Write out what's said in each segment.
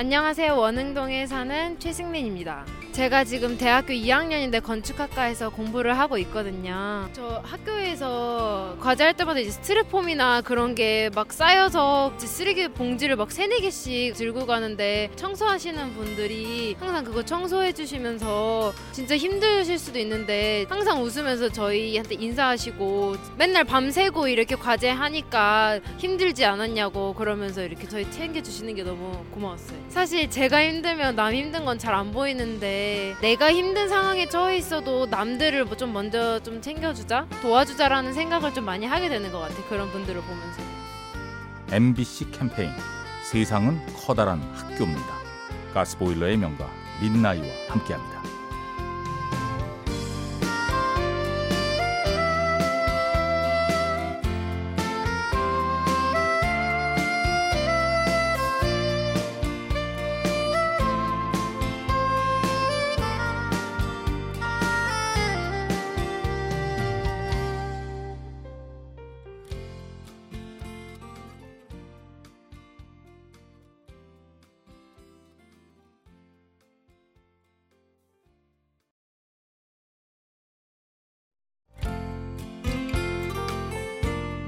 안녕하세요. 원흥동에 사는 최승민입니다. 제가 지금 대학교 2학년인데 건축학과에서 공부를 하고 있거든요. 저 학교에서 과제할 때마다 이제 스티로폼이나 그런 게 막 쌓여서 쓰레기 봉지를 막 세네 개씩 들고 가는데 청소하시는 분들이 항상 그거 청소해 주시면서 진짜 힘드실 수도 있는데 항상 웃으면서 저희한테 인사하시고 맨날 밤새고 이렇게 과제 하니까 힘들지 않았냐고 그러면서 이렇게 저희 챙겨 주시는 게 너무 고마웠어요. 사실 제가 힘들면 남 힘든 건 잘 안 보이는데 내가 힘든 상황에 처해 있어도 남들을 뭐 좀 먼저 좀 챙겨주자 도와주자라는 생각을 좀 많이 하게 되는 것 같아 그런 분들을 보면서 MBC 캠페인 세상은 커다란 학교입니다. 가스보일러의 명가 민나이와 함께합니다.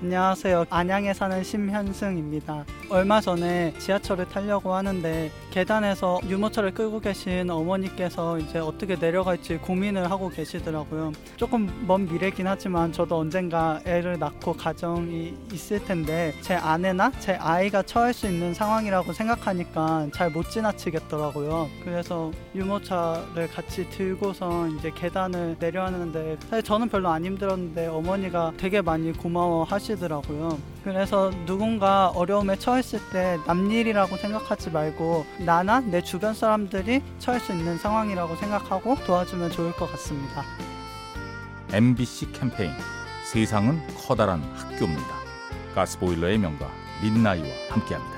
안녕하세요. 안양에 사는 심현승입니다. 얼마 전에 지하철을 타려고 하는데 계단에서 유모차를 끌고 계신 어머니께서 이제 어떻게 내려갈지 고민을 하고 계시더라고요. 조금 먼 미래긴 하지만 저도 언젠가 애를 낳고 가정이 있을 텐데 제 아내나 제 아이가 처할 수 있는 상황이라고 생각하니까 잘 못 지나치겠더라고요. 그래서 유모차를 같이 들고서 이제 계단을 내려가는데 사실 저는 별로 안 힘들었는데 어머니가 되게 많이 고마워 하시 더라고요. 그래서 누군가 어려움에 처했을 때 남일이라고 생각하지 말고 나나 내 주변 사람들이 처할 수 있는 상황이라고 생각하고 도와주면 좋을 것 같습니다. MBC 캠페인 세상은 커다란 학교입니다. 가스보일러의 명가 민나이와 함께합니다.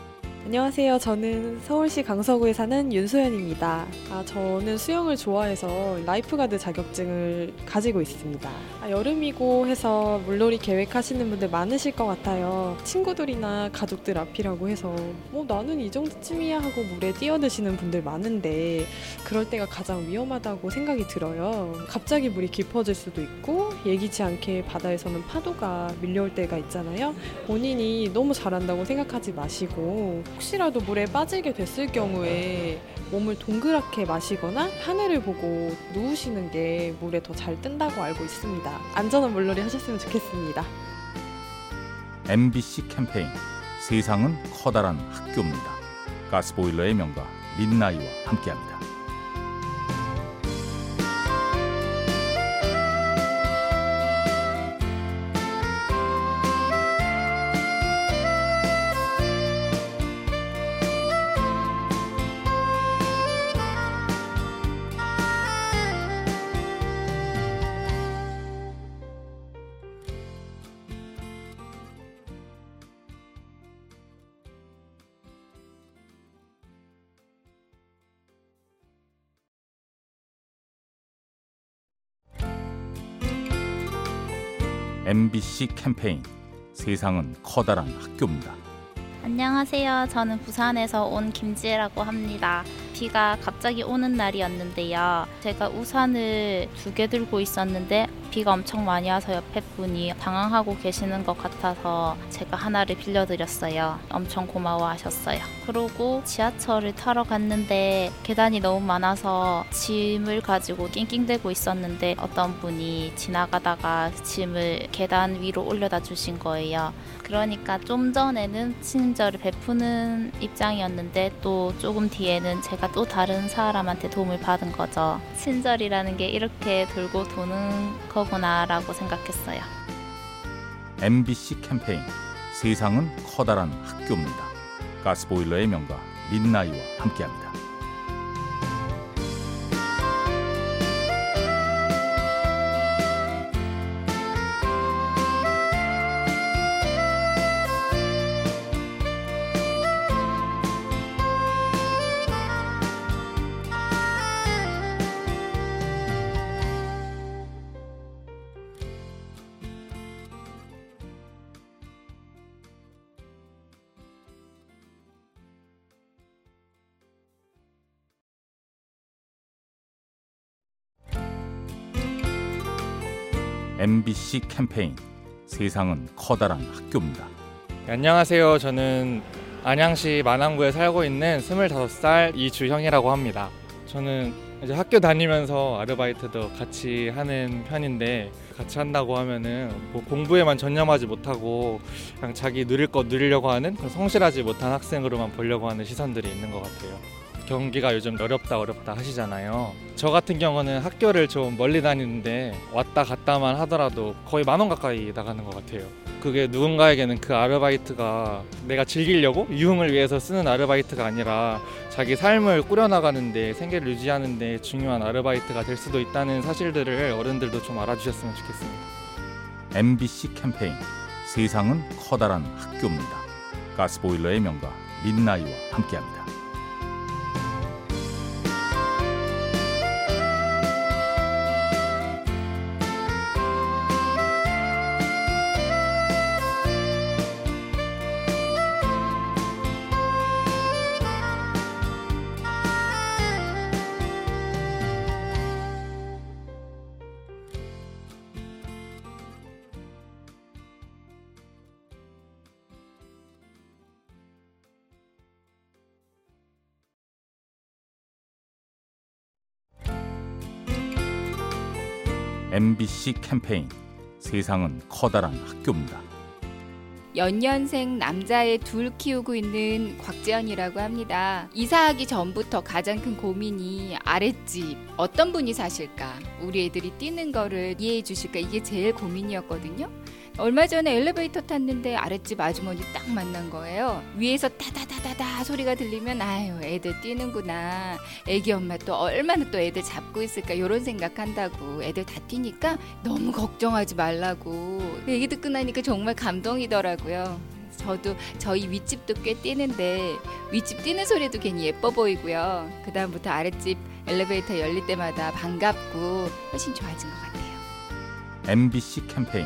안녕하세요. 저는 서울시 강서구에 사는 윤소연입니다. 아, 저는 수영을 좋아해서 lifeguard 자격증을 가지고 있습니다. 아, 여름이고 해서 물놀이 계획하시는 분들 많으실 것 같아요. 친구들이나 가족들 앞이라고 해서 뭐 나는 이 정도쯤이야 하고 물에 뛰어드시는 분들 많은데 그럴 때가 가장 위험하다고 생각이 들어요. 갑자기 물이 깊어질 수도 있고 예기치 않게 바다에서는 파도가 밀려올 때가 있잖아요. 본인이 너무 잘한다고 생각하지 마시고 혹시라도 물에 빠지게 됐을 경우에 몸을 동그랗게 마시거나 하늘을 보고 누우시는 게 물에 더 잘 뜬다고 알고 있습니다. 안전한 물놀이 하셨으면 좋겠습니다. MBC 캠페인 세상은 커다란 학교입니다. 가스보일러의 명가 민나이와 함께합니다. MBC 캠페인 세상은 커다란 학교입니다. 안녕하세요. 저는 부산에서 온 김지혜라고 합니다. 비가 갑자기 오는 날이었는데요. 제가 우산을 두 개 들고 있었는데 비가 엄청 많이 와서 옆에 분이 당황하고 계시는 것 같아서 제가 하나를 빌려드렸어요. 엄청 고마워하셨어요. 그리고 지하철을 타러 갔는데 계단이 너무 많아서 짐을 가지고 낑낑대고 있었는데 어떤 분이 지나가다가 짐을 계단 위로 올려다 주신 거예요. 그러니까 좀 전에는 친절을 베푸는 입장이었는데 또 조금 뒤에는 제가 또 다른 사람한테 도움을 받은 거죠. 친절이라는 게 이렇게 돌고 도는 거구나라고 생각했어요. MBC 캠페인 세상은 커다란 학교입니다. 가스보일러의 명가 민나이와 함께합니다. MBC 캠페인 세상은 커다란 학교입니다. 네, 안녕하세요. 저는 안양시 만안구에 살고 있는 25살 이주형이라고 합니다. 저는 이제 학교 다니면서 아르바이트도 같이 하는 편인데 같이 한다고 하면은 뭐 공부에만 전념하지 못하고 그냥 자기 누릴 것 누리려고 하는 성실하지 못한 학생으로만 보려고 하는 시선들이 있는 것 같아요. 경기가 요즘 어렵다 어렵다 하시잖아요. 저 같은 경우는 학교를 좀 멀리 다니는데 왔다 갔다만 하더라도 거의 만 원 가까이 나가는 것 같아요. 그게 누군가에게는 그 아르바이트가 내가 즐기려고 유흥을 위해서 쓰는 아르바이트가 아니라 자기 삶을 꾸려나가는데 생계를 유지하는데 중요한 아르바이트가 될 수도 있다는 사실들을 어른들도 좀 알아주셨으면 좋겠습니다. MBC 캠페인 세상은 커다란 학교입니다. 가스보일러의 명가 민나이와 함께합니다. MBC 캠페인 세상은 커다란 학교입니다. 연년생 남자애 둘 키우고 있는 곽재현이라고 합니다. 이사하기 전부터 가장 큰 고민이 아랫집 어떤 분이 사실까? 우리 애들이 뛰는 거를 이해해 주실까? 이게 제일 고민이었거든요. 얼마 전에 엘리베이터 탔는데 아랫집 아주머니 딱 만난 거예요. 위에서 따다다다다 소리가 들리면 아유 애들 뛰는구나. 애기 엄마 또 얼마나 또 애들 잡고 있을까 이런 생각한다고 애들 다 뛰니까 너무 걱정하지 말라고. 얘기 듣고 나니까 정말 감동이더라고요. 저도 저희 윗집도 꽤 뛰는데 윗집 뛰는 소리도 괜히 예뻐 보이고요. 그 다음부터 아랫집 엘리베이터 열릴 때마다 반갑고 훨씬 좋아진 것 같아요. MBC 캠페인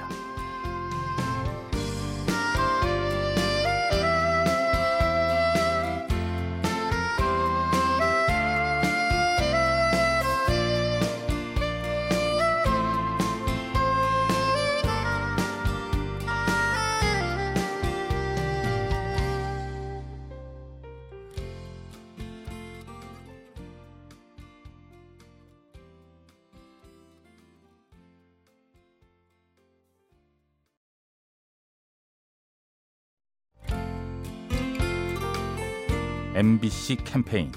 MBC 캠페인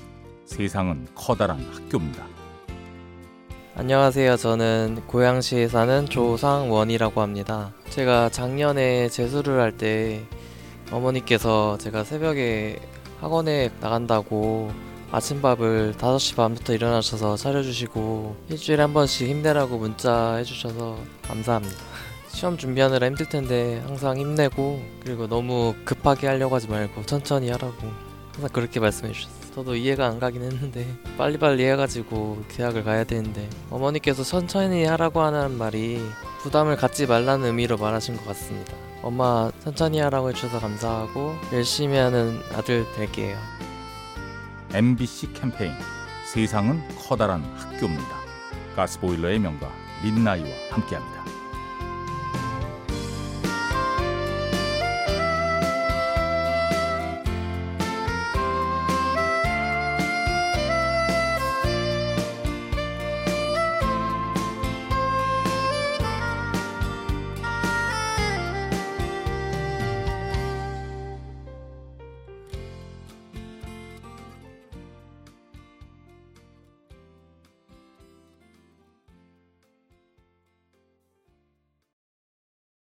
세상은 커다란 학교입니다. 안녕하세요. 저는 고양시에 사는 조상원이라고 합니다. 제가 작년에 재수를 할 때 어머니께서 제가 새벽에 학원에 나간다고 아침밥을 5시 반부터 일어나셔서 차려주시고 일주일에 한 번씩 힘내라고 문자 해주셔서 감사합니다. 시험 준비하느라 힘들 텐데 항상 힘내고 그리고 너무 급하게 하려고 하지 말고 천천히 하라고 항상 그렇게 말씀해 주셨어요. 저도 이해가 안 가긴 했는데 빨리빨리 해가지고 대학을 가야 되는데 어머니께서 천천히 하라고 하는 말이 부담을 갖지 말라는 의미로 말하신 것 같습니다. 엄마 천천히 하라고 해주셔서 감사하고 열심히 하는 아들 될게요. MBC 캠페인 세상은 커다란 학교입니다. 가스보일러의 명가 민나이와 함께합니다.